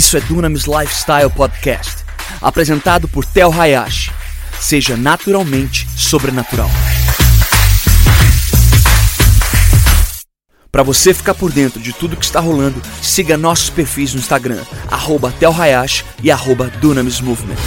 Isso é Dunamis Lifestyle Podcast, apresentado por Tel Hayashi. Seja naturalmente sobrenatural. Para você ficar por dentro de tudo que está rolando, siga nossos perfis no Instagram, arroba Hayashi e arroba Dunamis Movement.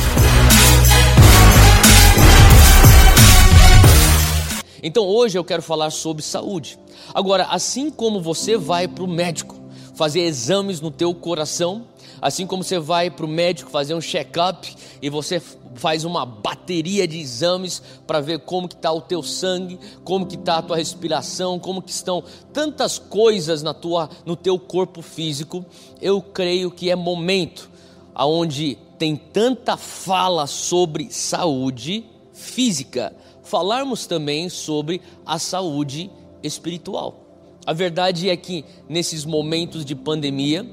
Então hoje eu quero falar sobre saúde. Agora, assim como você vai para o médico fazer exames no teu coração, assim como você vai para o médico fazer um check-up e você faz uma bateria de exames para ver como que está o teu sangue, como que está a tua respiração, como que estão tantas coisas na tua, no teu corpo físico, eu creio que é momento aonde tem tanta fala sobre saúde física, falarmos também sobre a saúde espiritual. A verdade é que nesses momentos de pandemia,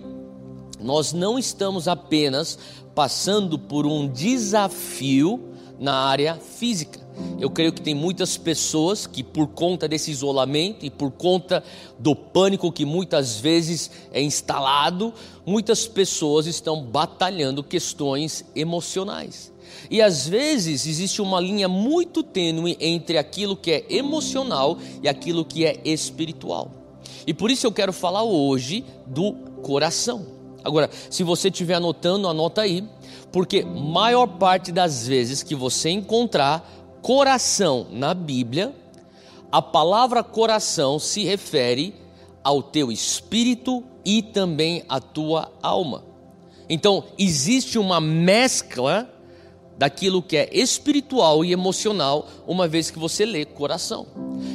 nós não estamos apenas passando por um desafio na área física. Eu creio que tem muitas pessoas que, por conta desse isolamento e por conta do pânico que muitas vezes é instalado, muitas pessoas estão batalhando questões emocionais. E às vezes existe uma linha muito tênue entre aquilo que é emocional e aquilo que é espiritual. E por isso eu quero falar hoje do coração. Agora, se você estiver anotando, anota aí, porque maior parte das vezes que você encontrar coração na Bíblia, a palavra coração se refere ao teu espírito e também à tua alma. Então, existe uma mescla daquilo que é espiritual e emocional, uma vez que você lê coração.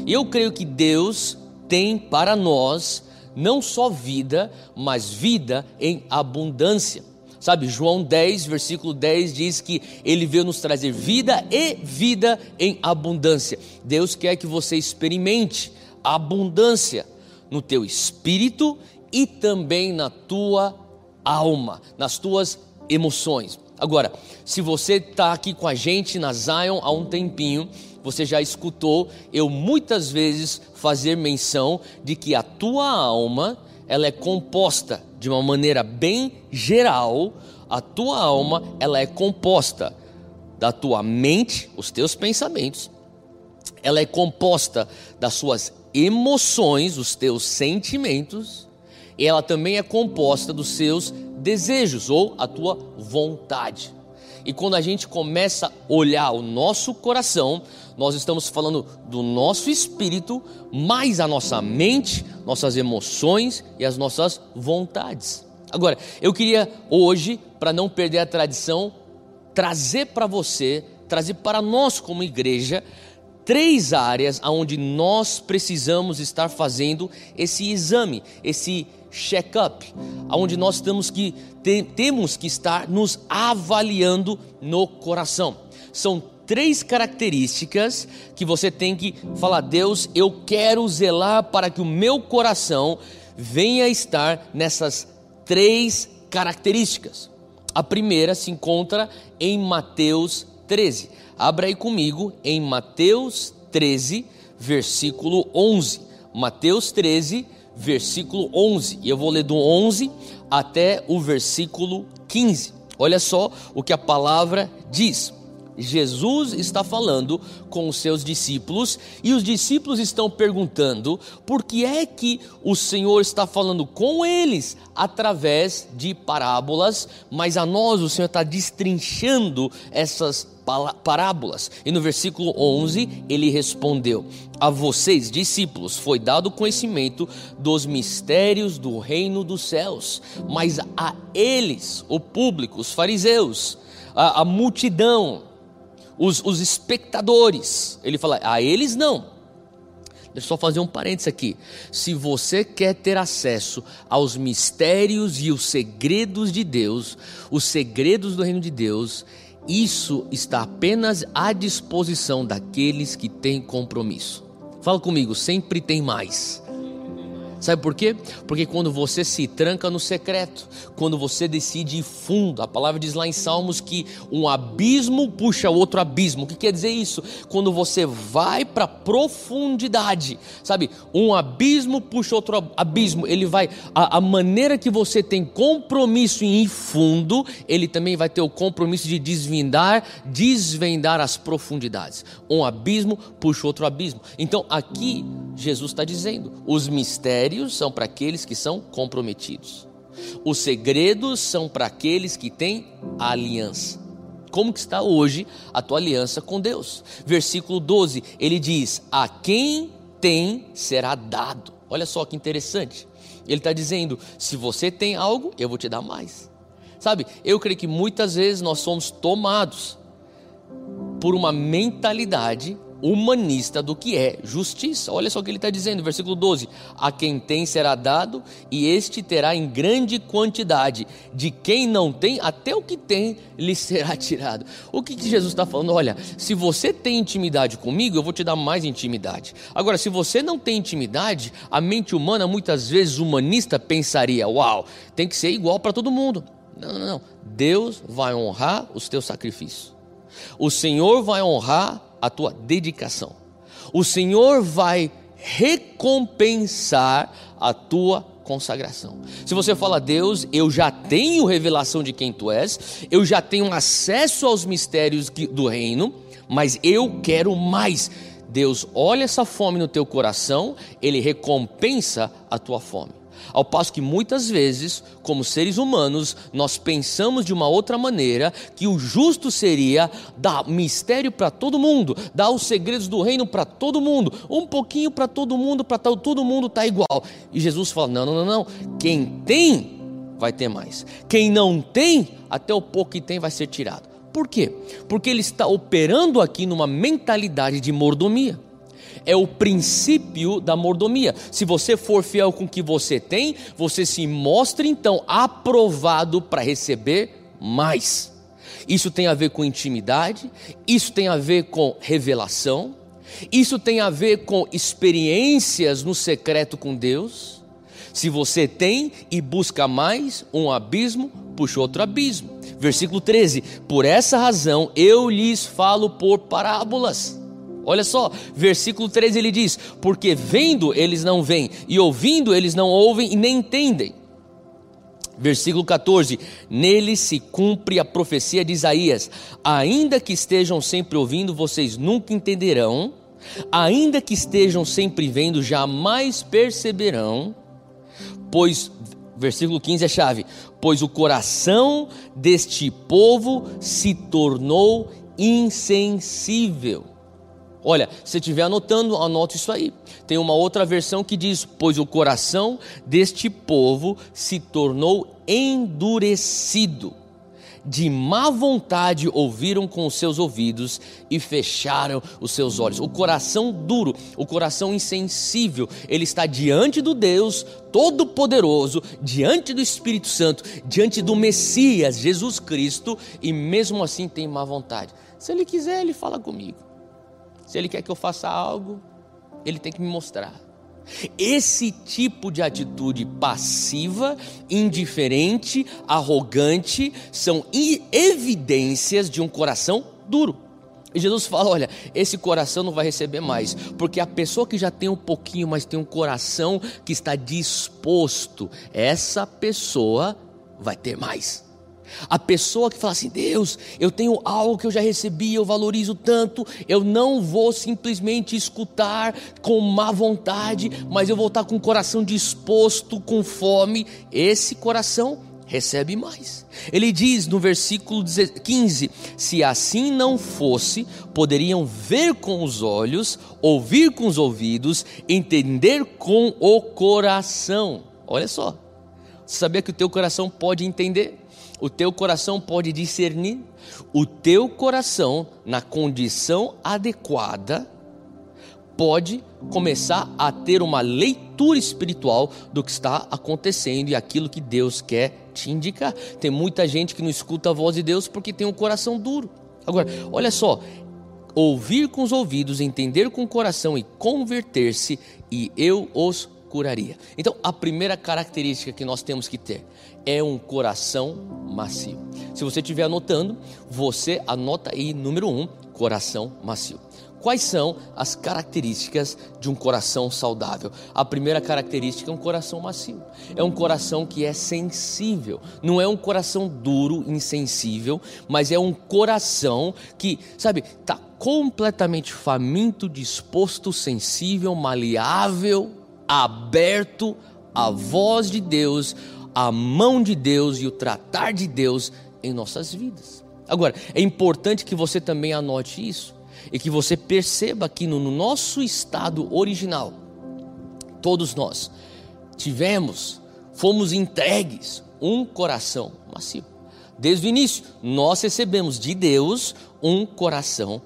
E eu creio que Deus tem para nós não só vida, mas vida em abundância. Sabe, João 10, versículo 10 diz que ele veio nos trazer vida e vida em abundância. Deus quer que você experimente abundância no teu espírito e também na tua alma, nas tuas emoções. Agora, se você está aqui com a gente na Zion há um tempinho, você já escutou eu muitas vezes fazer menção de que a tua alma ela é composta de uma maneira bem geral. A tua alma ela é composta da tua mente, os teus pensamentos. Ela é composta das suas emoções, os teus sentimentos. E ela também é composta dos seus desejos ou a tua vontade. E quando a gente começa a olhar o nosso coração, nós estamos falando do nosso espírito, mais a nossa mente, nossas emoções e as nossas vontades. Agora, eu queria hoje, para não perder a tradição, trazer para você, trazer para nós como igreja, três áreas onde nós precisamos estar fazendo esse exame, esse check-up, onde nós temos que, temos que estar nos avaliando no coração. São três características que você tem que falar: Deus, eu quero zelar para que o meu coração venha estar nessas três características. A primeira se encontra em Mateus 13. Abra aí comigo em Mateus 13, versículo 11. Mateus 13, versículo 11. E eu vou ler do 11 até o versículo 15. Olha só o que a palavra diz. Jesus está falando com os seus discípulos e os discípulos estão perguntando por que é que o Senhor está falando com eles através de parábolas, mas a nós o Senhor está destrinchando essas parábolas. E no versículo 11 ele respondeu: A vocês, discípulos, foi dado conhecimento dos mistérios do reino dos céus, mas a eles, o público, os fariseus, a, a multidão, os, os espectadores, ele fala: A eles não. Deixa eu só fazer um parênteses aqui. Se você quer ter acesso aos mistérios e os segredos de Deus, os segredos do reino de Deus, isso está apenas à disposição daqueles que têm compromisso. Fala comigo, sempre tem mais. Sabe por quê? Porque quando você se tranca no secreto, quando você decide ir fundo, a palavra diz lá em Salmos que um abismo puxa outro abismo. O que quer dizer isso? Quando você vai para profundidade, sabe? Um abismo puxa outro abismo. Ele vai, a, a maneira que você tem compromisso em ir fundo, ele também vai ter o compromisso de desvendar, desvendar as profundidades. Um abismo puxa outro abismo. Então aqui Jesus está dizendo: os mistérios são para aqueles que são comprometidos. Os segredos são para aqueles que têm aliança. Como que está hoje a tua aliança com Deus? Versículo 12, ele diz: A quem tem será dado. Olha só que interessante. Ele está dizendo: se você tem algo, eu vou te dar mais. Sabe, eu creio que muitas vezes nós somos tomados por uma mentalidade humanista do que é justiça. Olha só o que ele está dizendo, versículo 12: A quem tem será dado, e este terá em grande quantidade. De quem não tem, até o que tem lhe será tirado. O que, que Jesus está falando? Olha, se você tem intimidade comigo, eu vou te dar mais intimidade. Agora, se você não tem intimidade, a mente humana, muitas vezes humanista, pensaria: Uau, tem que ser igual para todo mundo. Não, não, não. Deus vai honrar os teus sacrifícios. O Senhor vai honrar a tua dedicação. O Senhor vai recompensar a tua consagração. Se você fala, Deus, eu já tenho revelação de quem tu és, eu já tenho acesso aos mistérios do reino, mas eu quero mais. Deus olha essa fome no teu coração, ele recompensa a tua fome. Ao passo que muitas vezes, como seres humanos, nós pensamos de uma outra maneira que o justo seria dar mistério para todo mundo, dar os segredos do reino para todo mundo, um pouquinho para todo mundo, para todo mundo tá igual. E Jesus fala: não, não, não, não. Quem tem vai ter mais. Quem não tem, até o pouco que tem vai ser tirado. Por quê? Porque ele está operando aqui numa mentalidade de mordomia é o princípio da mordomia. Se você for fiel com o que você tem, você se mostra então aprovado para receber mais. Isso tem a ver com intimidade, isso tem a ver com revelação, isso tem a ver com experiências no secreto com Deus. Se você tem e busca mais, um abismo puxa outro abismo. Versículo 13: Por essa razão eu lhes falo por parábolas Olha só, versículo 13 ele diz: Porque vendo eles não veem, e ouvindo eles não ouvem e nem entendem. Versículo 14: Nele se cumpre a profecia de Isaías: Ainda que estejam sempre ouvindo, vocês nunca entenderão, ainda que estejam sempre vendo, jamais perceberão, pois, versículo 15 é chave: Pois o coração deste povo se tornou insensível Olha, se estiver anotando, anote isso aí. Tem uma outra versão que diz: Pois o coração deste povo se tornou endurecido. De má vontade ouviram com os seus ouvidos e fecharam os seus olhos. O coração duro, o coração insensível, ele está diante do Deus Todo-Poderoso, diante do Espírito Santo, diante do Messias, Jesus Cristo, e mesmo assim tem má vontade. Se ele quiser, ele fala comigo. Se ele quer que eu faça algo, ele tem que me mostrar. Esse tipo de atitude passiva, indiferente, arrogante, são evidências de um coração duro. E Jesus fala: olha, esse coração não vai receber mais, porque a pessoa que já tem um pouquinho, mas tem um coração que está disposto, essa pessoa vai ter mais. A pessoa que fala assim: Deus, eu tenho algo que eu já recebi, eu valorizo tanto, eu não vou simplesmente escutar com má vontade, mas eu vou estar com o coração disposto, com fome. Esse coração recebe mais. Ele diz no versículo 15: Se assim não fosse, poderiam ver com os olhos, ouvir com os ouvidos, entender com o coração. Olha só, sabia que o teu coração pode entender? O teu coração pode discernir, o teu coração, na condição adequada, pode começar a ter uma leitura espiritual do que está acontecendo e aquilo que Deus quer te indicar. Tem muita gente que não escuta a voz de Deus porque tem um coração duro. Agora, olha só, ouvir com os ouvidos, entender com o coração e converter-se, e eu os procuraria. Então, a primeira característica que nós temos que ter é um coração macio. Se você estiver anotando, você anota aí número um, coração macio. Quais são as características de um coração saudável? A primeira característica é um coração macio. É um coração que é sensível. Não é um coração duro, insensível, mas é um coração que, sabe, está completamente faminto, disposto, sensível, maleável, aberto à voz de Deus, à mão de Deus e o tratar de Deus em nossas vidas. Agora, é importante que você também anote isso e que você perceba que no nosso estado original, todos nós tivemos, fomos entregues um coração macio. Desde o início, nós recebemos de Deus um coração macio.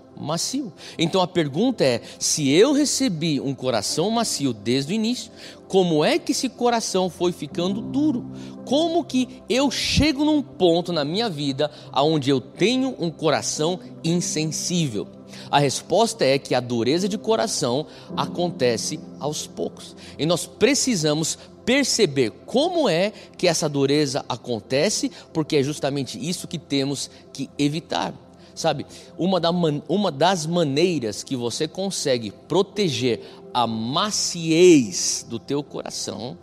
Então a pergunta é: se eu recebi um coração macio desde o início, como é que esse coração foi ficando duro? Como que eu chego num ponto na minha vida onde eu tenho um coração insensível? A resposta é que a dureza de coração acontece aos poucos. E nós precisamos perceber como é que essa dureza acontece, porque é justamente isso que temos que evitar. Sabe, uma, da man, uma das maneiras que você consegue proteger a maciez do teu coração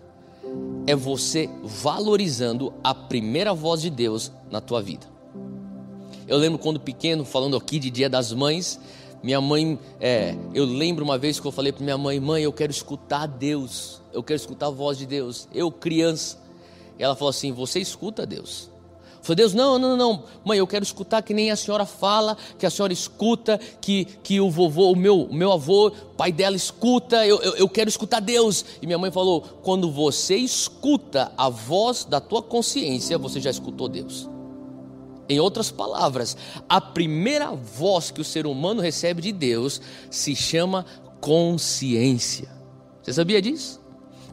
é você valorizando a primeira voz de Deus na tua vida. Eu lembro quando pequeno, falando aqui de Dia das Mães, minha mãe, é, eu lembro uma vez que eu falei para minha mãe: Mãe, eu quero escutar Deus, eu quero escutar a voz de Deus. Eu, criança. Ela falou assim: Você escuta Deus. Falei, Deus, não, não, não, mãe, eu quero escutar que nem a senhora fala, que a senhora escuta, que, que o vovô, o meu, o meu avô, pai dela escuta, eu, eu, eu quero escutar Deus. E minha mãe falou: quando você escuta a voz da tua consciência, você já escutou Deus. Em outras palavras, a primeira voz que o ser humano recebe de Deus se chama consciência. Você sabia disso?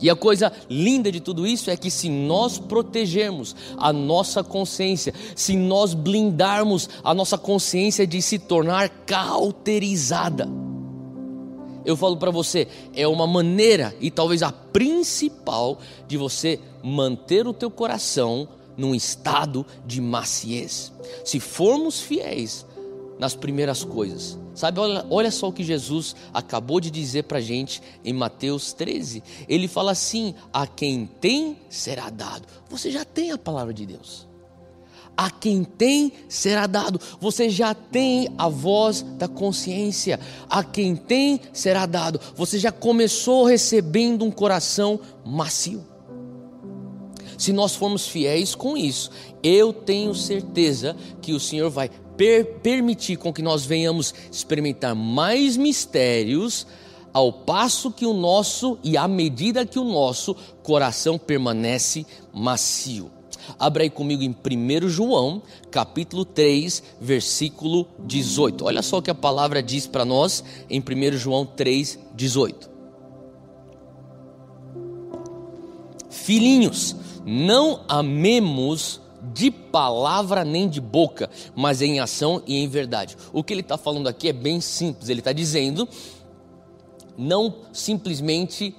E a coisa linda de tudo isso é que se nós protegermos a nossa consciência, se nós blindarmos a nossa consciência de se tornar cauterizada, eu falo para você, é uma maneira e talvez a principal de você manter o teu coração num estado de maciez. Se formos fiéis nas primeiras coisas, sabe, olha, olha só o que Jesus acabou de dizer para a gente em Mateus 13. Ele fala assim: a quem tem será dado. Você já tem a palavra de Deus. A quem tem será dado. Você já tem a voz da consciência. A quem tem será dado. Você já começou recebendo um coração macio. Se nós formos fiéis com isso, eu tenho certeza que o Senhor vai per permitir com que nós venhamos experimentar mais mistérios, ao passo que o nosso e à medida que o nosso coração permanece macio. Abra aí comigo em 1 João, capítulo 3, versículo 18. Olha só o que a palavra diz para nós em 1 João 3, 18. Filhinhos, não amemos de palavra nem de boca, mas em ação e em verdade. O que ele está falando aqui é bem simples. Ele está dizendo: não simplesmente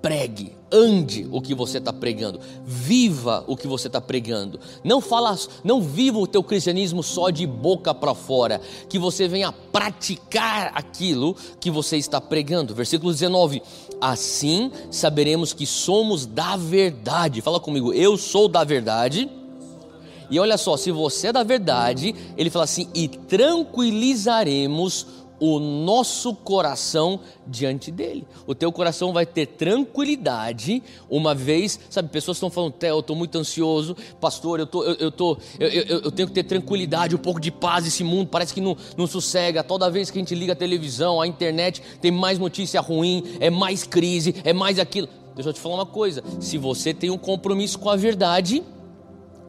pregue, ande o que você está pregando, viva o que você está pregando. Não fala, não viva o teu cristianismo só de boca para fora, que você venha praticar aquilo que você está pregando. Versículo 19: Assim saberemos que somos da verdade. Fala comigo, eu sou da verdade. E olha só, se você é da verdade, ele fala assim: e tranquilizaremos o nosso coração diante dele. O teu coração vai ter tranquilidade uma vez, sabe, pessoas estão falando, Theo, eu estou muito ansioso, pastor, eu, tô, eu, eu, tô, eu, eu, eu, tenho que ter tranquilidade, um pouco de paz esse mundo, parece que não, não sossega, toda vez que a gente liga a televisão, a internet, tem mais notícia ruim, é mais crise, é mais aquilo. Deixa eu te falar uma coisa, se você tem um compromisso com a verdade,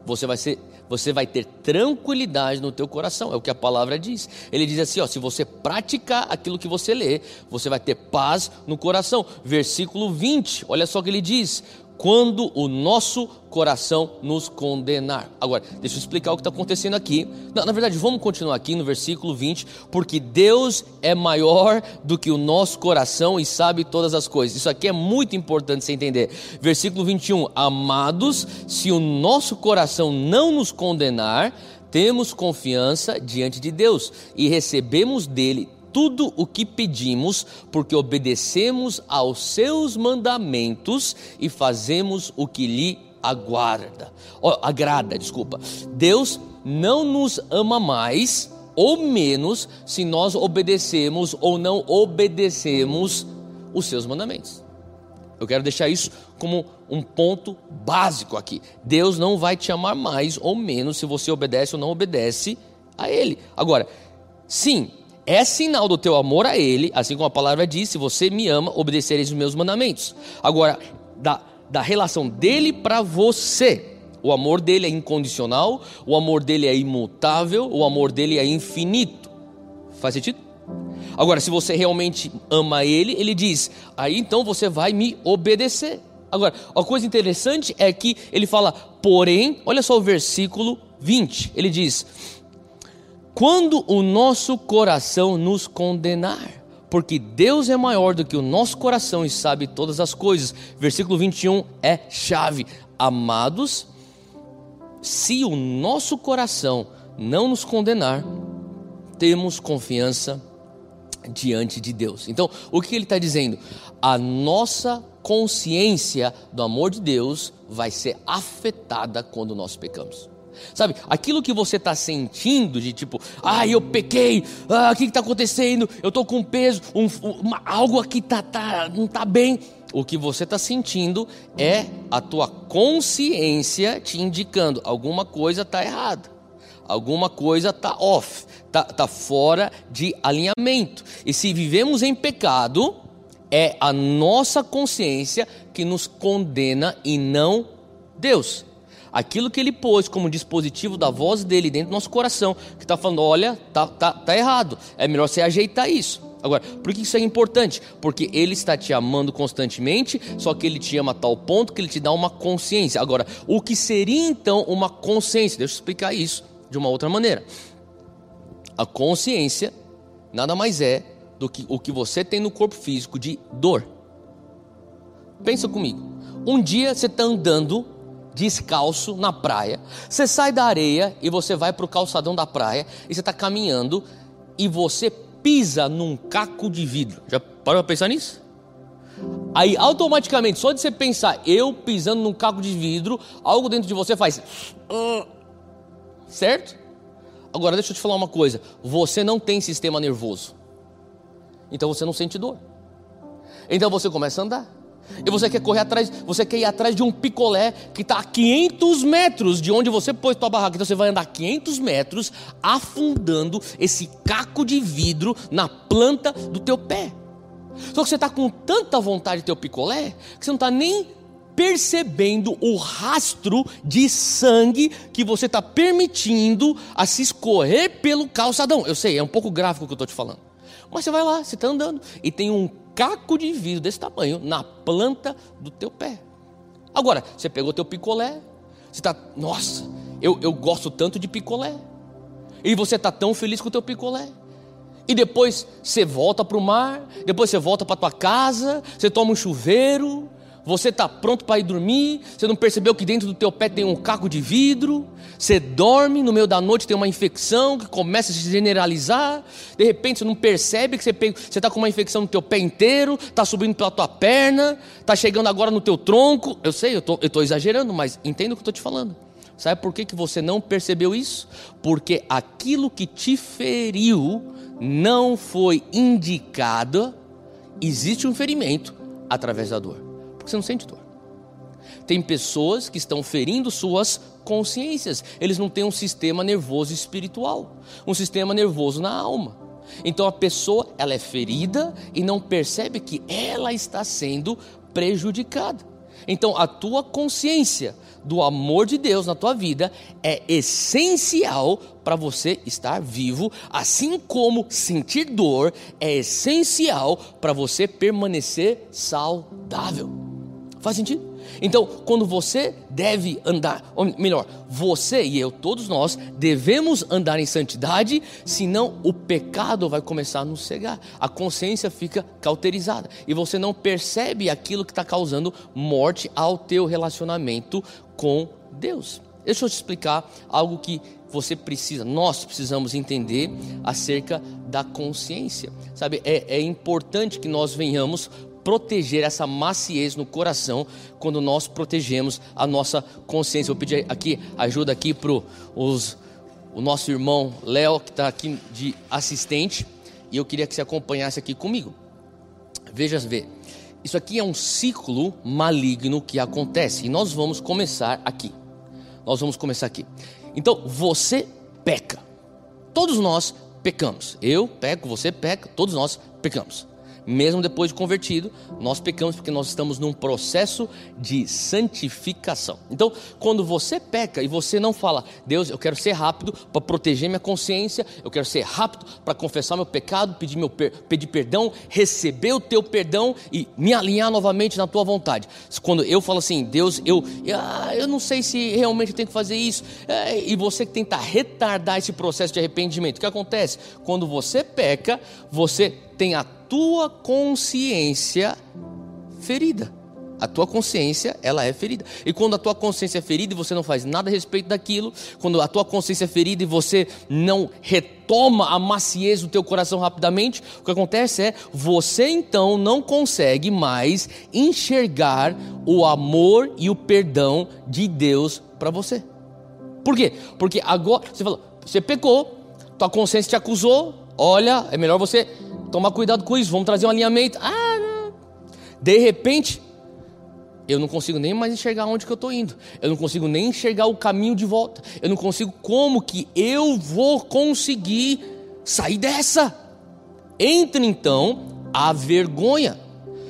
você vai ser você vai ter tranquilidade no teu coração, é o que a palavra diz. Ele diz assim, ó, se você praticar aquilo que você lê, você vai ter paz no coração. Versículo 20, olha só o que ele diz: quando o nosso coração nos condenar. Agora, deixa eu explicar o que está acontecendo aqui. Na, na, verdade, vamos continuar aqui no versículo 20, porque Deus é maior do que o nosso coração e sabe todas as coisas. Isso aqui é muito importante você entender. Versículo 21: Amados, se o nosso coração não nos condenar, temos confiança diante de Deus e recebemos dele tudo o que pedimos, porque obedecemos aos seus mandamentos e fazemos o que lhe aguarda. Oh, agrada, desculpa. Deus não nos ama mais ou menos se nós obedecemos ou não obedecemos os seus mandamentos. Eu quero deixar isso como um ponto básico aqui. Deus não vai te amar mais ou menos se você obedece ou não obedece a Ele. Agora, sim, é sinal do teu amor a Ele, assim como a palavra diz: se você me ama, obedecereis os meus mandamentos. Agora, da, da relação dele para você, o amor dele é incondicional, o amor dele é imutável, o amor dele é infinito. Faz sentido? Agora, se você realmente ama ele, ele diz: aí então você vai me obedecer. Agora, a coisa interessante é que ele fala, porém, olha só o versículo 20, ele diz: quando o nosso coração nos condenar, porque Deus é maior do que o nosso coração e sabe todas as coisas. Versículo 21 é chave. Amados, se o nosso coração não nos condenar, temos confiança diante de Deus. Então, o que ele está dizendo? A nossa consciência do amor de Deus vai ser afetada quando nós pecamos. Sabe, aquilo que você está sentindo de tipo, ah, eu pequei, ah, o que está acontecendo? Eu estou com peso, um, uma, algo aqui tá, tá, não está bem. O que você está sentindo é a tua consciência te indicando alguma coisa está errada, alguma coisa está off, está tá fora de alinhamento. E se vivemos em pecado, é a nossa consciência que nos condena e não Deus aquilo que ele pôs como dispositivo da voz dele dentro do nosso coração, que está falando: olha, tá, tá, tá errado, é melhor você ajeitar isso. Agora, por que isso é importante? Porque ele está te amando constantemente, só que ele te ama a tal ponto que ele te dá uma consciência. Agora, o que seria então uma consciência? Deixa eu explicar isso de uma outra maneira. A consciência nada mais é do que o que você tem no corpo físico de dor. Pensa comigo. Um dia você está andando descalço na praia. Você sai da areia e você vai para o calçadão da praia e você está caminhando e você pisa num caco de vidro. Já parou para pensar nisso? Aí automaticamente, só de você pensar, eu pisando num caco de vidro, algo dentro de você faz. Certo? Agora deixa eu te falar uma coisa: você não tem sistema nervoso, então você não sente dor. Então você começa a andar. E você quer correr atrás, você quer ir atrás de um picolé que está a 500 metros de onde você pôs tua barraca. Então você vai andar 500 metros afundando esse caco de vidro na planta do teu pé. Só que você está com tanta vontade de ter o picolé que você não está nem percebendo o rastro de sangue que você está permitindo a se escorrer pelo calçadão. Eu sei, é um pouco gráfico o que eu estou te falando. Mas você vai lá, você está andando e tem um caco de vidro desse tamanho na planta do teu pé. Agora, você pegou teu picolé, você está, nossa, eu, eu gosto tanto de picolé. E você está tão feliz com o teu picolé. E depois você volta para o mar, depois você volta para tua casa, você toma um chuveiro, você está pronto para ir dormir, você não percebeu que dentro do teu pé tem um caco de vidro, você dorme, no meio da noite tem uma infecção que começa a se generalizar, de repente você não percebe que você está com uma infecção no teu pé inteiro, está subindo pela tua perna, está chegando agora no teu tronco. Eu sei, eu estou exagerando, mas entenda o que eu estou te falando. Sabe por que, que você não percebeu isso? Porque aquilo que te feriu não foi indicado, existe um ferimento através da dor porque você não sente dor. Tem pessoas que estão ferindo suas consciências, eles não têm um sistema nervoso espiritual, um sistema nervoso na alma. Então a pessoa, ela é ferida e não percebe que ela está sendo prejudicada. Então a tua consciência do amor de Deus na tua vida é essencial para você estar vivo, assim como sentir dor é essencial para você permanecer saudável. Faz sentido? Então, quando você deve andar, ou melhor, você e eu, todos nós, devemos andar em santidade, senão o pecado vai começar a nos cegar. A consciência fica cauterizada e você não percebe aquilo que está causando morte ao teu relacionamento com Deus. Deixa eu te explicar algo que você precisa, nós precisamos entender acerca da consciência. Sabe, é, é importante que nós venhamos proteger essa maciez no coração quando nós protegemos a nossa consciência. Vou pedir aqui ajuda aqui para o nosso irmão Léo, que está aqui de assistente, e eu queria que você acompanhasse aqui comigo. Veja, vê. Isso aqui é um ciclo maligno que acontece, e nós vamos começar aqui. Nós vamos começar aqui. Então, você peca. Todos nós pecamos. Eu peco, você peca, todos nós pecamos mesmo depois de convertido, nós pecamos porque nós estamos num processo de santificação. Então, quando você peca e você não fala, Deus, eu quero ser rápido para proteger minha consciência, eu quero ser rápido para confessar meu pecado, pedir, meu per pedir perdão, receber o teu perdão e me alinhar novamente na tua vontade. Quando eu falo assim, Deus, eu, ah, eu não sei se realmente eu tenho que fazer isso, é, e você que tenta retardar esse processo de arrependimento, o que acontece? Quando você peca, você tem a tua consciência ferida. A tua consciência, ela é ferida. E quando a tua consciência é ferida e você não faz nada a respeito daquilo, quando a tua consciência é ferida e você não retoma a maciez do teu coração rapidamente, o que acontece é você então não consegue mais enxergar o amor e o perdão de Deus para você. Por quê? Porque agora você falou, você pecou, tua consciência te acusou, olha, é melhor você Toma cuidado com isso, vamos trazer um alinhamento. Ah, não. De repente, eu não consigo nem mais enxergar onde que eu estou indo. Eu não consigo nem enxergar o caminho de volta. Eu não consigo como que eu vou conseguir sair dessa. Entra então a vergonha.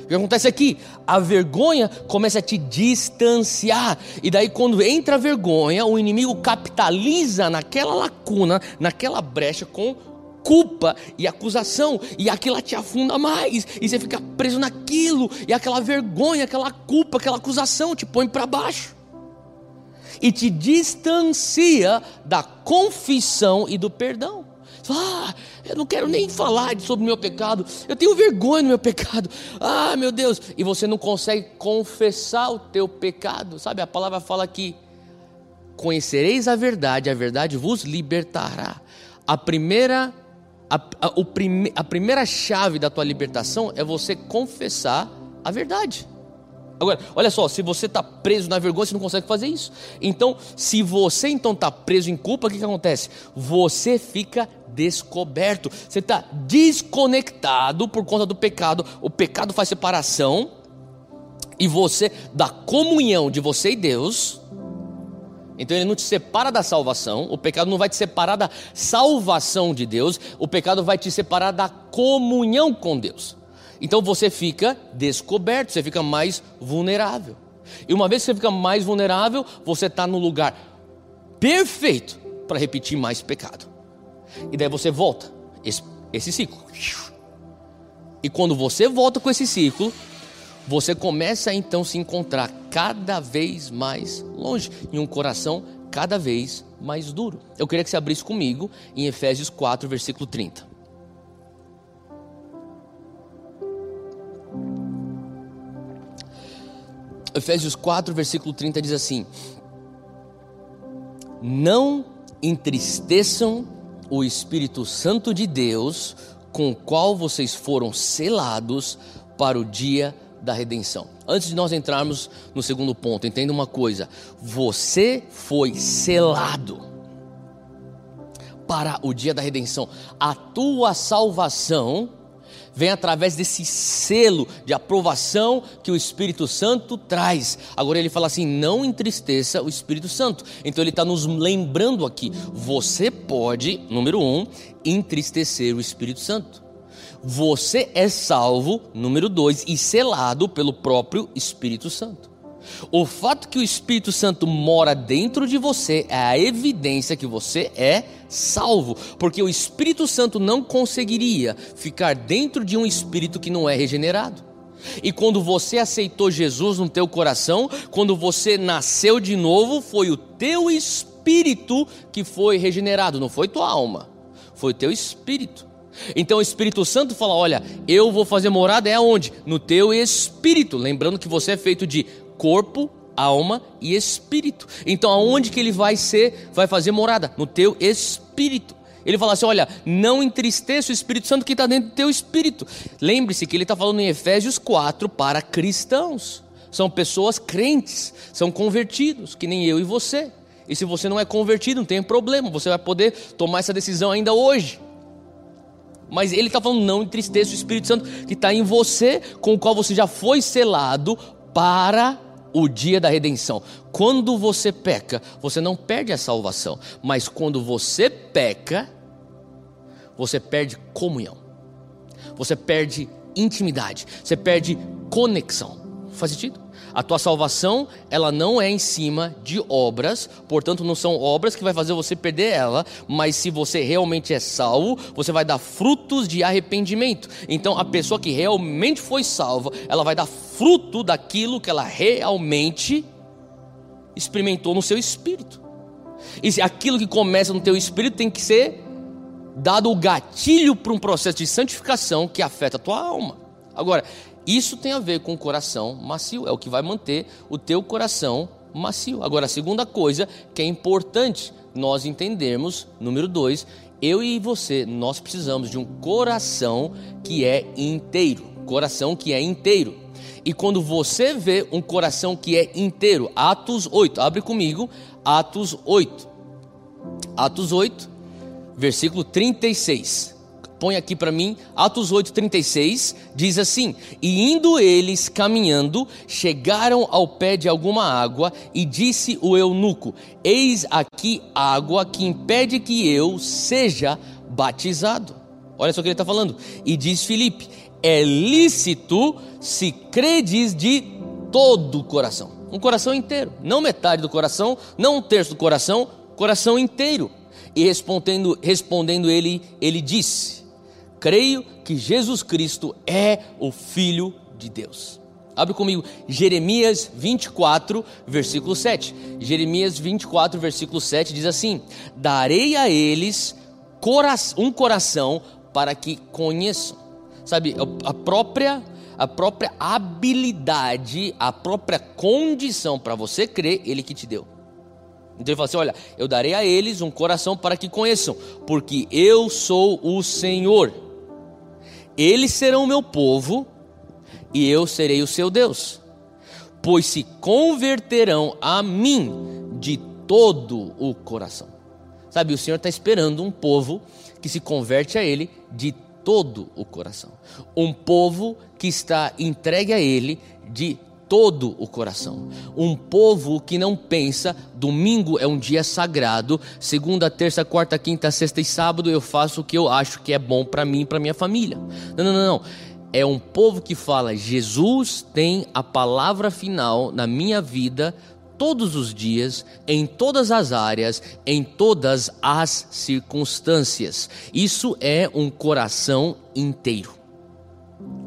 O que acontece aqui? A vergonha começa a te distanciar. E daí, quando entra a vergonha, o inimigo capitaliza naquela lacuna, naquela brecha com culpa e acusação, e aquilo te afunda mais, e você fica preso naquilo, e aquela vergonha, aquela culpa, aquela acusação te põe para baixo e te distancia da confissão e do perdão. Ah, eu não quero nem falar sobre o meu pecado, eu tenho vergonha do meu pecado. Ah, meu Deus, e você não consegue confessar o teu pecado, sabe? A palavra fala que conhecereis a verdade, a verdade vos libertará. A primeira a, a, prime, a primeira chave da tua libertação é você confessar a verdade. Agora, olha só, se você está preso na vergonha, você não consegue fazer isso. Então, se você então está preso em culpa, o que, que acontece? Você fica descoberto. Você está desconectado por conta do pecado. O pecado faz separação. E você, da comunhão de você e Deus, então ele não te separa da salvação, o pecado não vai te separar da salvação de Deus, o pecado vai te separar da comunhão com Deus. Então você fica descoberto, você fica mais vulnerável. E uma vez que você fica mais vulnerável, você está no lugar perfeito para repetir mais pecado. E daí você volta, esse, esse ciclo. E quando você volta com esse ciclo, você começa a então se encontrar cada vez mais longe, em um coração cada vez mais duro. Eu queria que você abrisse comigo em Efésios 4, versículo 30. Efésios 4, versículo 30 diz assim: Não entristeçam o Espírito Santo de Deus, com o qual vocês foram selados para o dia da redenção. Antes de nós entrarmos no segundo ponto, entenda uma coisa: você foi selado para o dia da redenção. A tua salvação vem através desse selo de aprovação que o Espírito Santo traz. Agora ele fala assim: não entristeça o Espírito Santo. Então ele está nos lembrando aqui: você pode, número um, entristecer o Espírito Santo. Você é salvo, número dois, e selado pelo próprio Espírito Santo. O fato que o Espírito Santo mora dentro de você é a evidência que você é salvo, porque o Espírito Santo não conseguiria ficar dentro de um espírito que não é regenerado. E quando você aceitou Jesus no teu coração, quando você nasceu de novo, foi o teu espírito que foi regenerado, não foi tua alma, foi o teu espírito. Então o Espírito Santo fala: Olha, eu vou fazer morada é aonde? No teu espírito. Lembrando que você é feito de corpo, alma e espírito. Então aonde que ele vai ser, vai fazer morada? No teu espírito. Ele fala assim: olha, não entristeça o Espírito Santo que está dentro do teu espírito. Lembre-se que ele está falando em Efésios 4 para cristãos. São pessoas crentes, são convertidos, que nem eu e você. E se você não é convertido, não tem problema, você vai poder tomar essa decisão ainda hoje. Mas ele está falando, não entristeça o Espírito Santo que está em você, com o qual você já foi selado para o dia da redenção. Quando você peca, você não perde a salvação, mas quando você peca, você perde comunhão, você perde intimidade, você perde conexão. Faz sentido? A tua salvação, ela não é em cima de obras, portanto não são obras que vai fazer você perder ela, mas se você realmente é salvo, você vai dar frutos de arrependimento. Então a pessoa que realmente foi salva, ela vai dar fruto daquilo que ela realmente experimentou no seu espírito. E se aquilo que começa no teu espírito tem que ser dado o gatilho para um processo de santificação que afeta a tua alma. Agora, isso tem a ver com o coração macio, é o que vai manter o teu coração macio. Agora, a segunda coisa que é importante nós entendermos, número dois, eu e você, nós precisamos de um coração que é inteiro. Coração que é inteiro. E quando você vê um coração que é inteiro, Atos 8, abre comigo, Atos 8. Atos 8, versículo 36 põe aqui para mim, Atos 8,36, diz assim: E indo eles caminhando, chegaram ao pé de alguma água, e disse o eunuco: Eis aqui água que impede que eu seja batizado. Olha só o que ele está falando. E diz Filipe: É lícito se credes de todo o coração. Um coração inteiro, não metade do coração, não um terço do coração, coração inteiro. E respondendo, respondendo ele, ele disse: creio que Jesus Cristo é o Filho de Deus. Abre comigo Jeremias 24, versículo 7. Jeremias 24, versículo 7 diz assim: Darei a eles um coração para que conheçam. Sabe, a própria a própria habilidade, a própria condição para você crer, ele que te deu. Então ele fala assim: Olha, eu darei a eles um coração para que conheçam, porque eu sou o Senhor eles serão meu povo e eu serei o seu Deus, pois se converterão a mim de todo o coração. Sabe, o Senhor está esperando um povo que se converte a Ele de todo o coração. Um povo que está entregue a Ele de todo o coração. Um povo que não pensa, domingo é um dia sagrado, segunda, terça, quarta, quinta, sexta e sábado eu faço o que eu acho que é bom para mim e para minha família. Não, não, não, não. É um povo que fala: Jesus tem a palavra final na minha vida todos os dias, em todas as áreas, em todas as circunstâncias. Isso é um coração inteiro.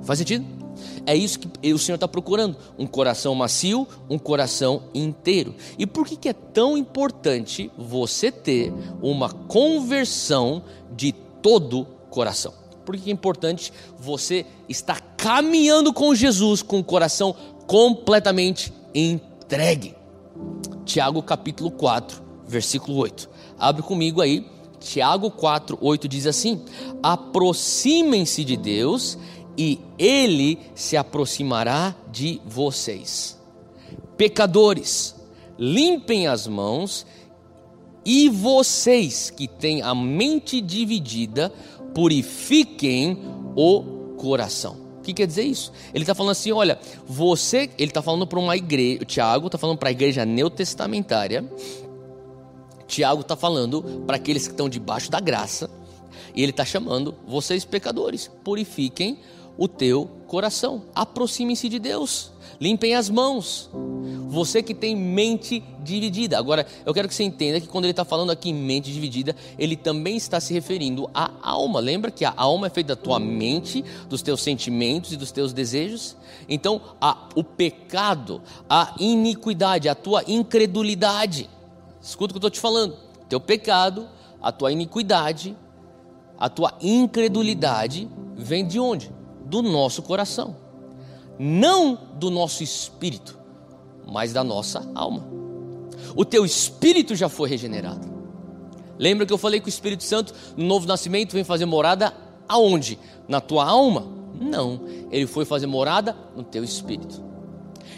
Faz sentido? É isso que o Senhor está procurando: um coração macio, um coração inteiro. E por que, que é tão importante você ter uma conversão de todo coração? Por que é importante você estar caminhando com Jesus com o coração completamente entregue? Tiago capítulo 4, versículo 8. Abre comigo aí. Tiago 4, 8 diz assim: Aproximem-se de Deus e ele se aproximará de vocês. Pecadores, limpem as mãos, e vocês que têm a mente dividida, purifiquem o coração. O que quer dizer isso? Ele está falando assim: olha, você, ele está falando para uma igreja, o Tiago está falando para a igreja neotestamentária, Tiago está falando para aqueles que estão debaixo da graça, e ele está chamando vocês pecadores, purifiquem o teu coração. Aproxime-se de Deus. Limpem as mãos. você que tem mente dividida. Agora, eu quero que você entenda que quando ele está falando aqui em mente dividida, ele também está se referindo à alma. Lembra que a alma é feita da tua mente, dos teus sentimentos e dos teus desejos? Então, a, o pecado, a iniquidade, a tua incredulidade. Escuta o que eu estou te falando. Teu pecado, a tua iniquidade, a tua incredulidade vem de onde? Do nosso coração. Não do nosso espírito, mas da nossa alma. O teu espírito já foi regenerado. Lembra que eu falei que o Espírito Santo, no novo nascimento, vem fazer morada aonde? Na tua alma? Não, ele foi fazer morada no teu espírito.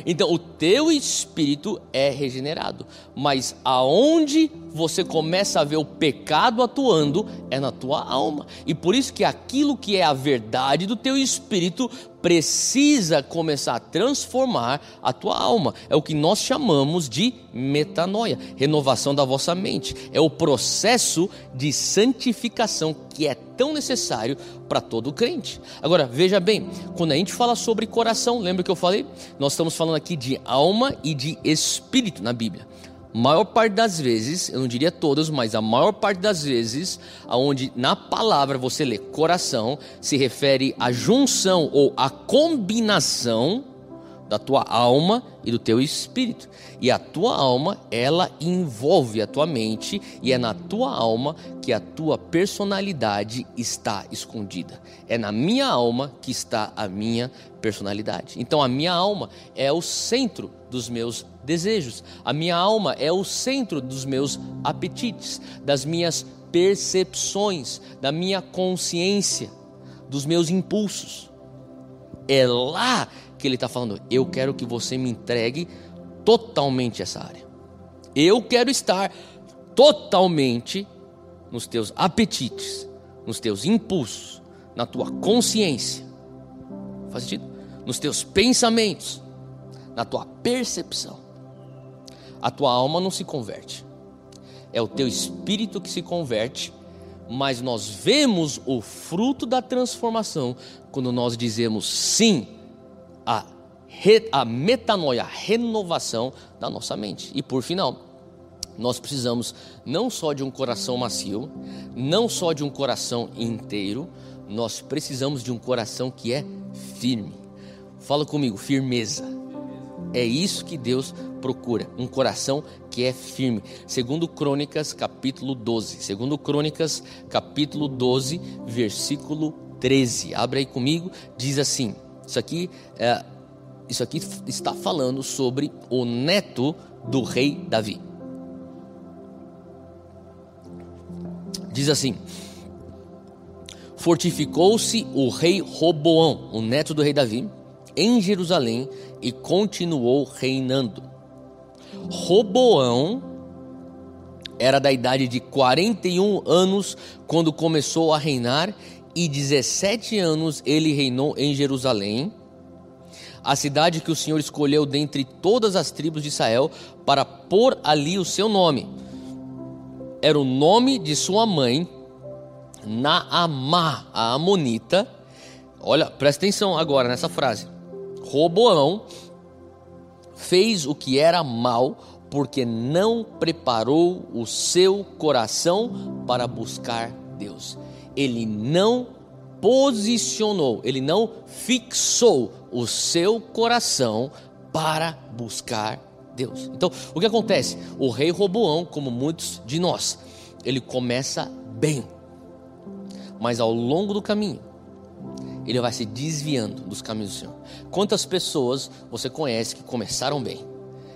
Então, o teu espírito é regenerado, mas aonde você começa a ver o pecado atuando é na tua alma. E por isso que aquilo que é a verdade do teu espírito precisa começar a transformar a tua alma. É o que nós chamamos de metanoia, renovação da vossa mente. É o processo de santificação que é tão necessário para todo crente. Agora, veja bem, quando a gente fala sobre coração, lembra que eu falei? Nós estamos falando aqui de alma e de espírito na Bíblia maior parte das vezes, eu não diria todas, mas a maior parte das vezes, aonde na palavra você lê coração, se refere à junção ou à combinação da tua alma e do teu espírito. E a tua alma, ela envolve a tua mente e é na tua alma que a tua personalidade está escondida. É na minha alma que está a minha personalidade. Então a minha alma é o centro dos meus desejos. A minha alma é o centro dos meus apetites, das minhas percepções, da minha consciência, dos meus impulsos. É lá que ele está falando: eu quero que você me entregue totalmente essa área. Eu quero estar totalmente nos teus apetites, nos teus impulsos, na tua consciência. Faz sentido? Nos teus pensamentos, na tua percepção. A tua alma não se converte. É o teu espírito que se converte, mas nós vemos o fruto da transformação quando nós dizemos sim a, re, a metanoia, a renovação da nossa mente. E por final, nós precisamos não só de um coração macio, não só de um coração inteiro, nós precisamos de um coração que é firme. Fala comigo, firmeza. É isso que Deus procura, um coração que é firme. Segundo Crônicas, capítulo 12. Segundo Crônicas, capítulo 12, versículo 13. Abre aí comigo, diz assim: isso aqui, é, isso aqui está falando sobre o neto do rei Davi. Diz assim: Fortificou-se o rei Roboão, o neto do rei Davi, em Jerusalém e continuou reinando. Roboão era da idade de 41 anos quando começou a reinar e 17 anos ele reinou em Jerusalém, a cidade que o Senhor escolheu dentre todas as tribos de Israel para pôr ali o seu nome. Era o nome de sua mãe, Naamá, a Amonita. Olha, presta atenção agora nessa frase. Roboão fez o que era mal, porque não preparou o seu coração para buscar Deus ele não posicionou, ele não fixou o seu coração para buscar Deus. Então, o que acontece? O rei Roboão, como muitos de nós, ele começa bem, mas ao longo do caminho, ele vai se desviando dos caminhos do Senhor. Quantas pessoas você conhece que começaram bem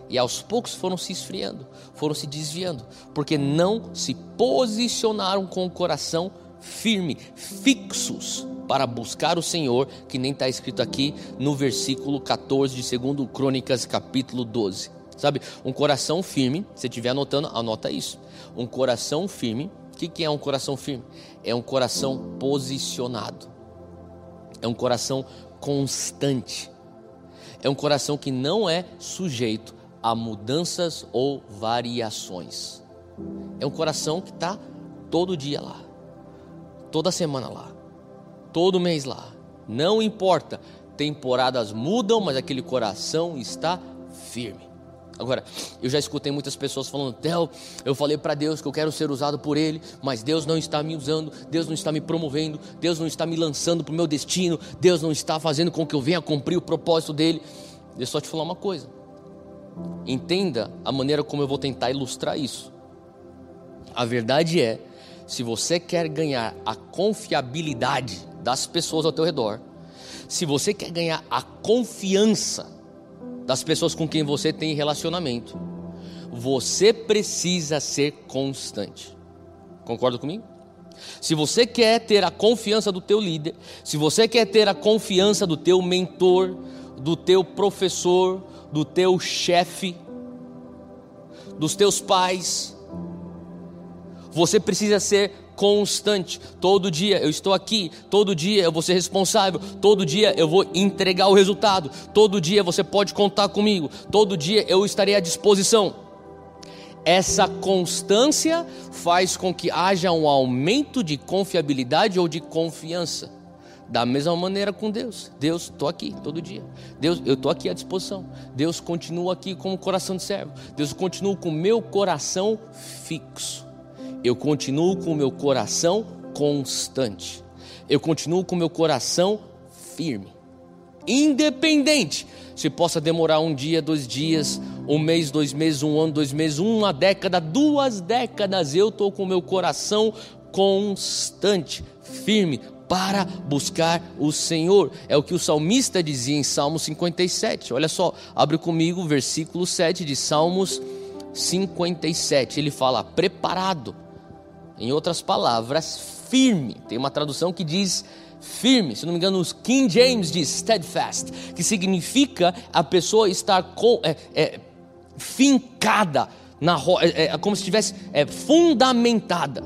e aos poucos foram se esfriando, foram se desviando, porque não se posicionaram com o coração firme, fixos para buscar o Senhor, que nem está escrito aqui no versículo 14 de 2 Crônicas, capítulo 12. Sabe, um coração firme, se estiver anotando, anota isso. Um coração firme, o que, que é um coração firme? É um coração posicionado, é um coração constante, é um coração que não é sujeito a mudanças ou variações. É um coração que está todo dia lá toda semana lá, todo mês lá. Não importa, temporadas mudam, mas aquele coração está firme. Agora, eu já escutei muitas pessoas falando: Theo, eu falei para Deus que eu quero ser usado por Ele, mas Deus não está me usando, Deus não está me promovendo, Deus não está me lançando para o meu destino, Deus não está fazendo com que eu venha cumprir o propósito dele. Deixa eu só te falar uma coisa. Entenda a maneira como eu vou tentar ilustrar isso. A verdade é, se você quer ganhar a confiabilidade das pessoas ao teu redor, se você quer ganhar a confiança das pessoas com quem você tem relacionamento, você precisa ser constante. Concorda comigo? Se você quer ter a confiança do teu líder, se você quer ter a confiança do teu mentor, do teu professor, do teu chefe, dos teus pais, você precisa ser constante. Todo dia eu estou aqui, todo dia eu vou ser responsável, todo dia eu vou entregar o resultado, todo dia você pode contar comigo, todo dia eu estarei à disposição. Essa constância faz com que haja um aumento de confiabilidade ou de confiança. Da mesma maneira com Deus. Deus, estou aqui todo dia. Deus, eu estou aqui à disposição. Deus continua aqui com o coração de servo. Deus continua com o meu coração fixo eu continuo com o meu coração constante. Eu continuo com o meu coração firme. Independente se possa demorar um dia, dois dias, um mês, dois meses, um ano, dois meses, uma década, duas décadas, eu estou com o meu coração constante, firme, para buscar o Senhor. É o que o salmista dizia em Salmos 57. Olha só, abre comigo o versículo 7 de Salmos 57. Ele fala: preparado em outras palavras, firme. Tem uma tradução que diz firme, se não me engano, os King James diz steadfast, que significa a pessoa estar com, é, é, fincada na é, é, como se estivesse é, fundamentada.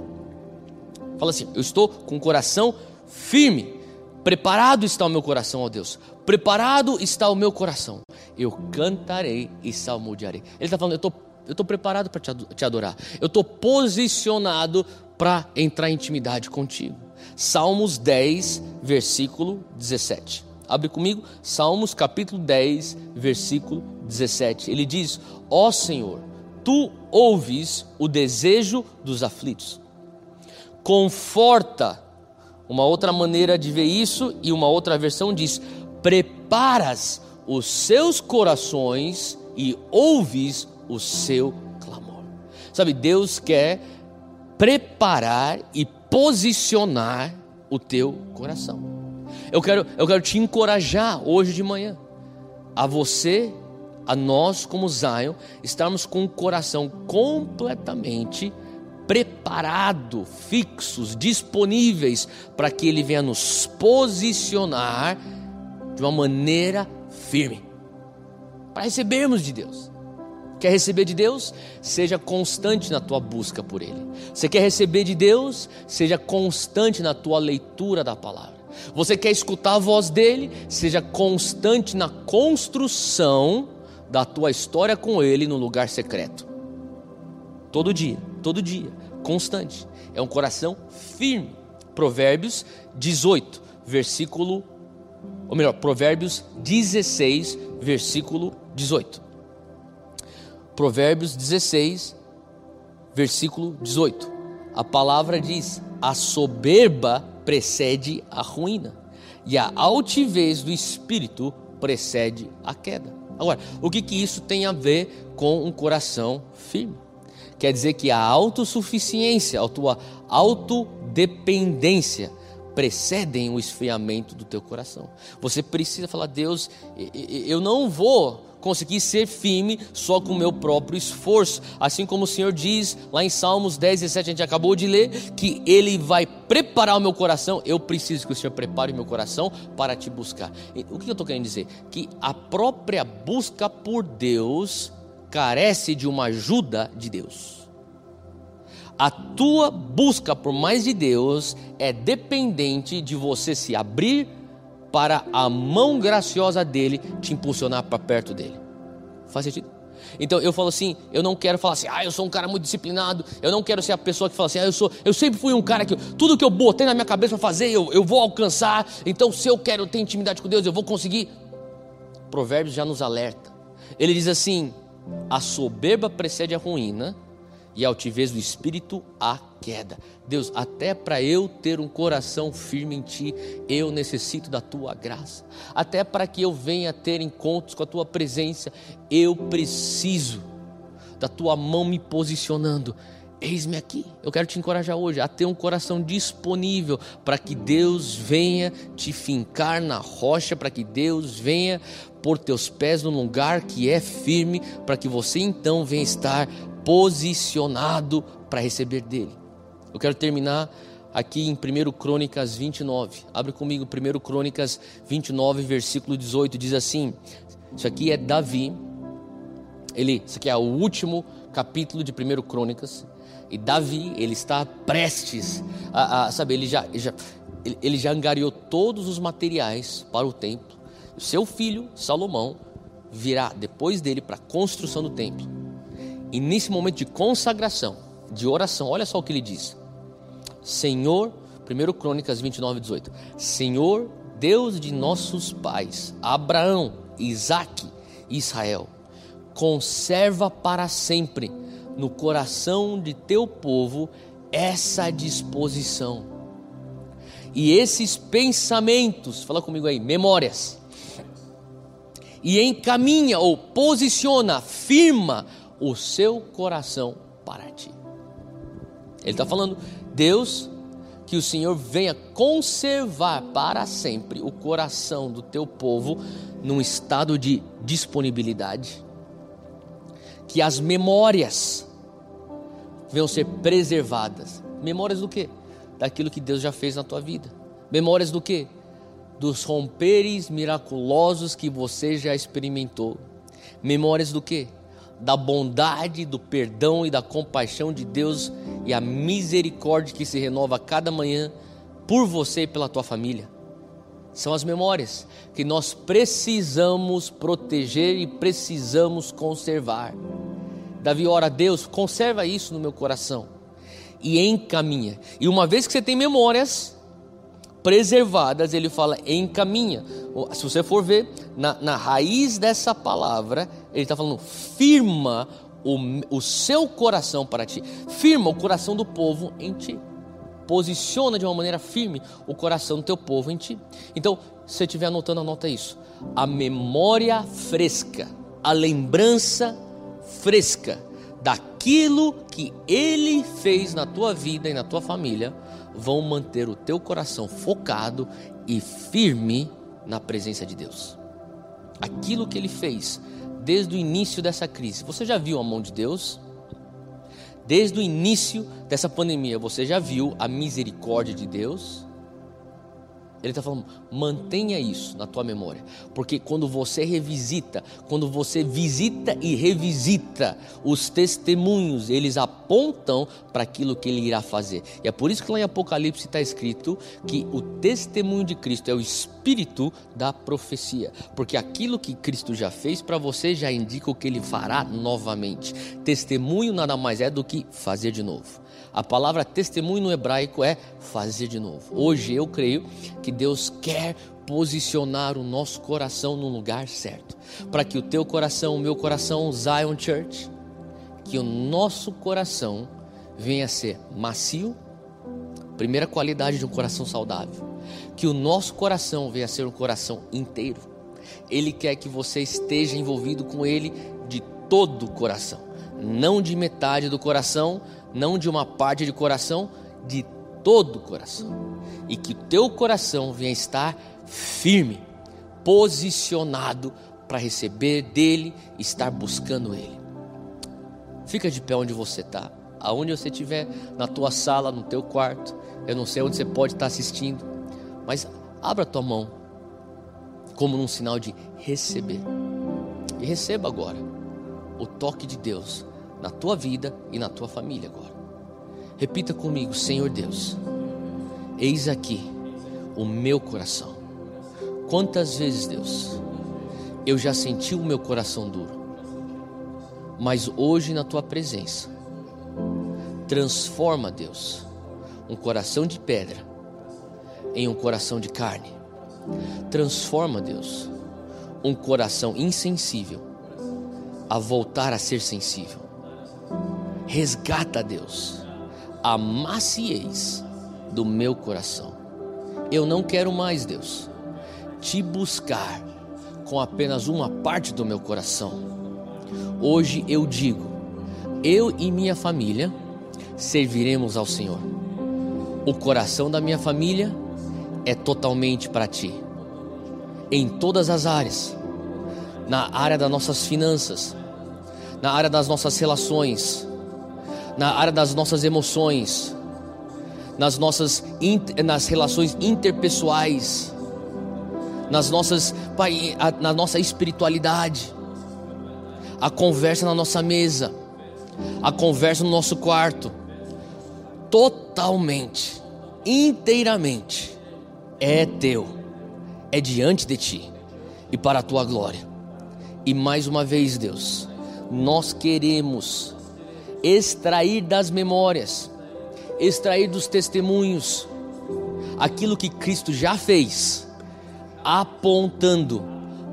Fala assim: eu estou com o coração firme, preparado está o meu coração, ó Deus, preparado está o meu coração. Eu cantarei e salmodiarei. Ele está falando: eu estou eu estou preparado para te adorar. Eu estou posicionado para entrar em intimidade contigo. Salmos 10, versículo 17. Abre comigo, Salmos capítulo 10, versículo 17. Ele diz: Ó oh Senhor, tu ouves o desejo dos aflitos. Conforta. Uma outra maneira de ver isso e uma outra versão diz: preparas os seus corações e ouves o seu clamor. Sabe, Deus quer preparar e posicionar o teu coração. Eu quero, eu quero te encorajar hoje de manhã a você, a nós como Zion, estarmos com o coração completamente preparado, fixos, disponíveis para que ele venha nos posicionar de uma maneira firme para recebermos de Deus. Quer receber de Deus? Seja constante na tua busca por Ele. Você quer receber de Deus? Seja constante na tua leitura da palavra. Você quer escutar a voz dele? Seja constante na construção da tua história com Ele no lugar secreto. Todo dia, todo dia, constante. É um coração firme. Provérbios 18, versículo, ou melhor, Provérbios 16, versículo 18. Provérbios 16, versículo 18. A palavra diz: a soberba precede a ruína, e a altivez do espírito precede a queda. Agora, o que, que isso tem a ver com um coração firme? Quer dizer que a autossuficiência, a tua autodependência precedem o esfriamento do teu coração. Você precisa falar: Deus, eu não vou conseguir ser firme só com o meu próprio esforço. Assim como o Senhor diz lá em Salmos 10, 17, a gente acabou de ler, que Ele vai preparar o meu coração. Eu preciso que o Senhor prepare o meu coração para te buscar. O que eu estou querendo dizer? Que a própria busca por Deus carece de uma ajuda de Deus. A tua busca por mais de Deus é dependente de você se abrir para a mão graciosa dele te impulsionar para perto dele. Faz sentido? Então eu falo assim, eu não quero falar assim, ah, eu sou um cara muito disciplinado, eu não quero ser a pessoa que fala assim, ah, eu sou, eu sempre fui um cara que tudo que eu botei na minha cabeça para fazer, eu, eu vou alcançar. Então se eu quero ter intimidade com Deus, eu vou conseguir. Provérbios já nos alerta. Ele diz assim: a soberba precede a ruína e a altivez do espírito a queda. Deus, até para eu ter um coração firme em ti, eu necessito da tua graça. Até para que eu venha ter encontros com a tua presença, eu preciso da tua mão me posicionando. Eis-me aqui. Eu quero te encorajar hoje a ter um coração disponível para que Deus venha te fincar na rocha, para que Deus venha pôr teus pés num lugar que é firme, para que você então venha estar posicionado para receber dele. Eu quero terminar aqui em 1 Crônicas 29. Abre comigo 1 Crônicas 29, versículo 18, diz assim: Isso aqui é Davi. Ele, isso aqui é o último capítulo de 1 Crônicas. E Davi, ele está prestes a, a ele já, ele já, ele já angariou todos os materiais para o templo. Seu filho, Salomão, virá depois dele para a construção do templo. E nesse momento de consagração, de oração, olha só o que ele diz: Senhor, 1 Crônicas 29, 18: Senhor, Deus de nossos pais, Abraão, Isaque e Israel, conserva para sempre no coração de teu povo essa disposição. E esses pensamentos, fala comigo aí, memórias. E encaminha ou posiciona, firma o seu coração para ti. Ele está falando, Deus, que o Senhor venha conservar para sempre o coração do teu povo num estado de disponibilidade. Que as memórias venham ser preservadas. Memórias do quê? Daquilo que Deus já fez na tua vida. Memórias do quê? Dos romperes miraculosos que você já experimentou. Memórias do quê? Da bondade, do perdão e da compaixão de Deus e a misericórdia que se renova a cada manhã por você e pela tua família. São as memórias que nós precisamos proteger e precisamos conservar. Davi ora a Deus, conserva isso no meu coração e encaminha. E uma vez que você tem memórias, preservadas, ele fala encaminha. Se você for ver, na, na raiz dessa palavra, ele está falando firma o, o seu coração para ti, firma o coração do povo em ti. Posiciona de uma maneira firme o coração do teu povo em ti. Então, se você estiver anotando, anota isso. A memória fresca, a lembrança fresca daquilo que ele fez na tua vida e na tua família vão manter o teu coração focado e firme na presença de Deus. Aquilo que ele fez desde o início dessa crise. Você já viu a mão de Deus? Desde o início dessa pandemia, você já viu a misericórdia de Deus? Ele está falando, mantenha isso na tua memória, porque quando você revisita, quando você visita e revisita os testemunhos, eles apontam para aquilo que ele irá fazer. E é por isso que lá em Apocalipse está escrito que o testemunho de Cristo é o espírito da profecia, porque aquilo que Cristo já fez para você já indica o que ele fará novamente. Testemunho nada mais é do que fazer de novo. A palavra testemunho no hebraico é fazer de novo. Hoje eu creio que Deus quer posicionar o nosso coração no lugar certo, para que o teu coração, o meu coração, Zion Church, que o nosso coração venha a ser macio, primeira qualidade de um coração saudável, que o nosso coração venha a ser um coração inteiro. Ele quer que você esteja envolvido com ele de todo o coração, não de metade do coração, não de uma parte de coração, de todo o coração. E que o teu coração venha estar firme, posicionado para receber dele, estar buscando ele. Fica de pé onde você está, aonde você estiver, na tua sala, no teu quarto. Eu não sei onde você pode estar assistindo, mas abra tua mão como num sinal de receber. E receba agora o toque de Deus na tua vida e na tua família agora. Repita comigo, Senhor Deus, eis aqui o meu coração. Quantas vezes, Deus, eu já senti o meu coração duro, mas hoje na tua presença, transforma, Deus, um coração de pedra em um coração de carne. Transforma, Deus, um coração insensível a voltar a ser sensível. Resgata, Deus, a maciez do meu coração. Eu não quero mais, Deus, te buscar com apenas uma parte do meu coração. Hoje eu digo: eu e minha família serviremos ao Senhor. O coração da minha família é totalmente para ti, em todas as áreas na área das nossas finanças, na área das nossas relações, na área das nossas emoções, nas nossas nas relações interpessoais, nas nossas na nossa espiritualidade, a conversa na nossa mesa, a conversa no nosso quarto, totalmente, inteiramente é teu, é diante de ti e para a tua glória. E mais uma vez, Deus, nós queremos extrair das memórias, extrair dos testemunhos aquilo que Cristo já fez, apontando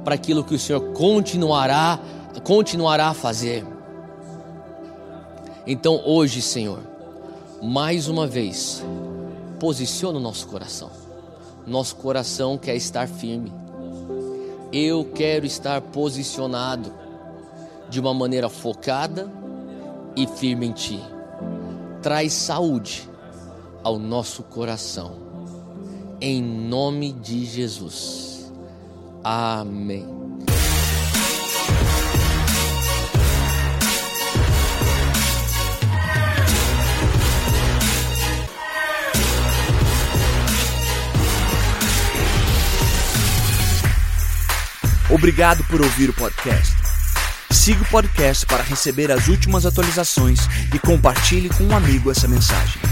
para aquilo que o Senhor continuará continuará a fazer. Então hoje, Senhor, mais uma vez, posiciona o nosso coração. Nosso coração quer estar firme. Eu quero estar posicionado de uma maneira focada e firme em Ti. Traz saúde ao nosso coração. Em nome de Jesus. Amém. Obrigado por ouvir o podcast. Siga o podcast para receber as últimas atualizações e compartilhe com um amigo essa mensagem.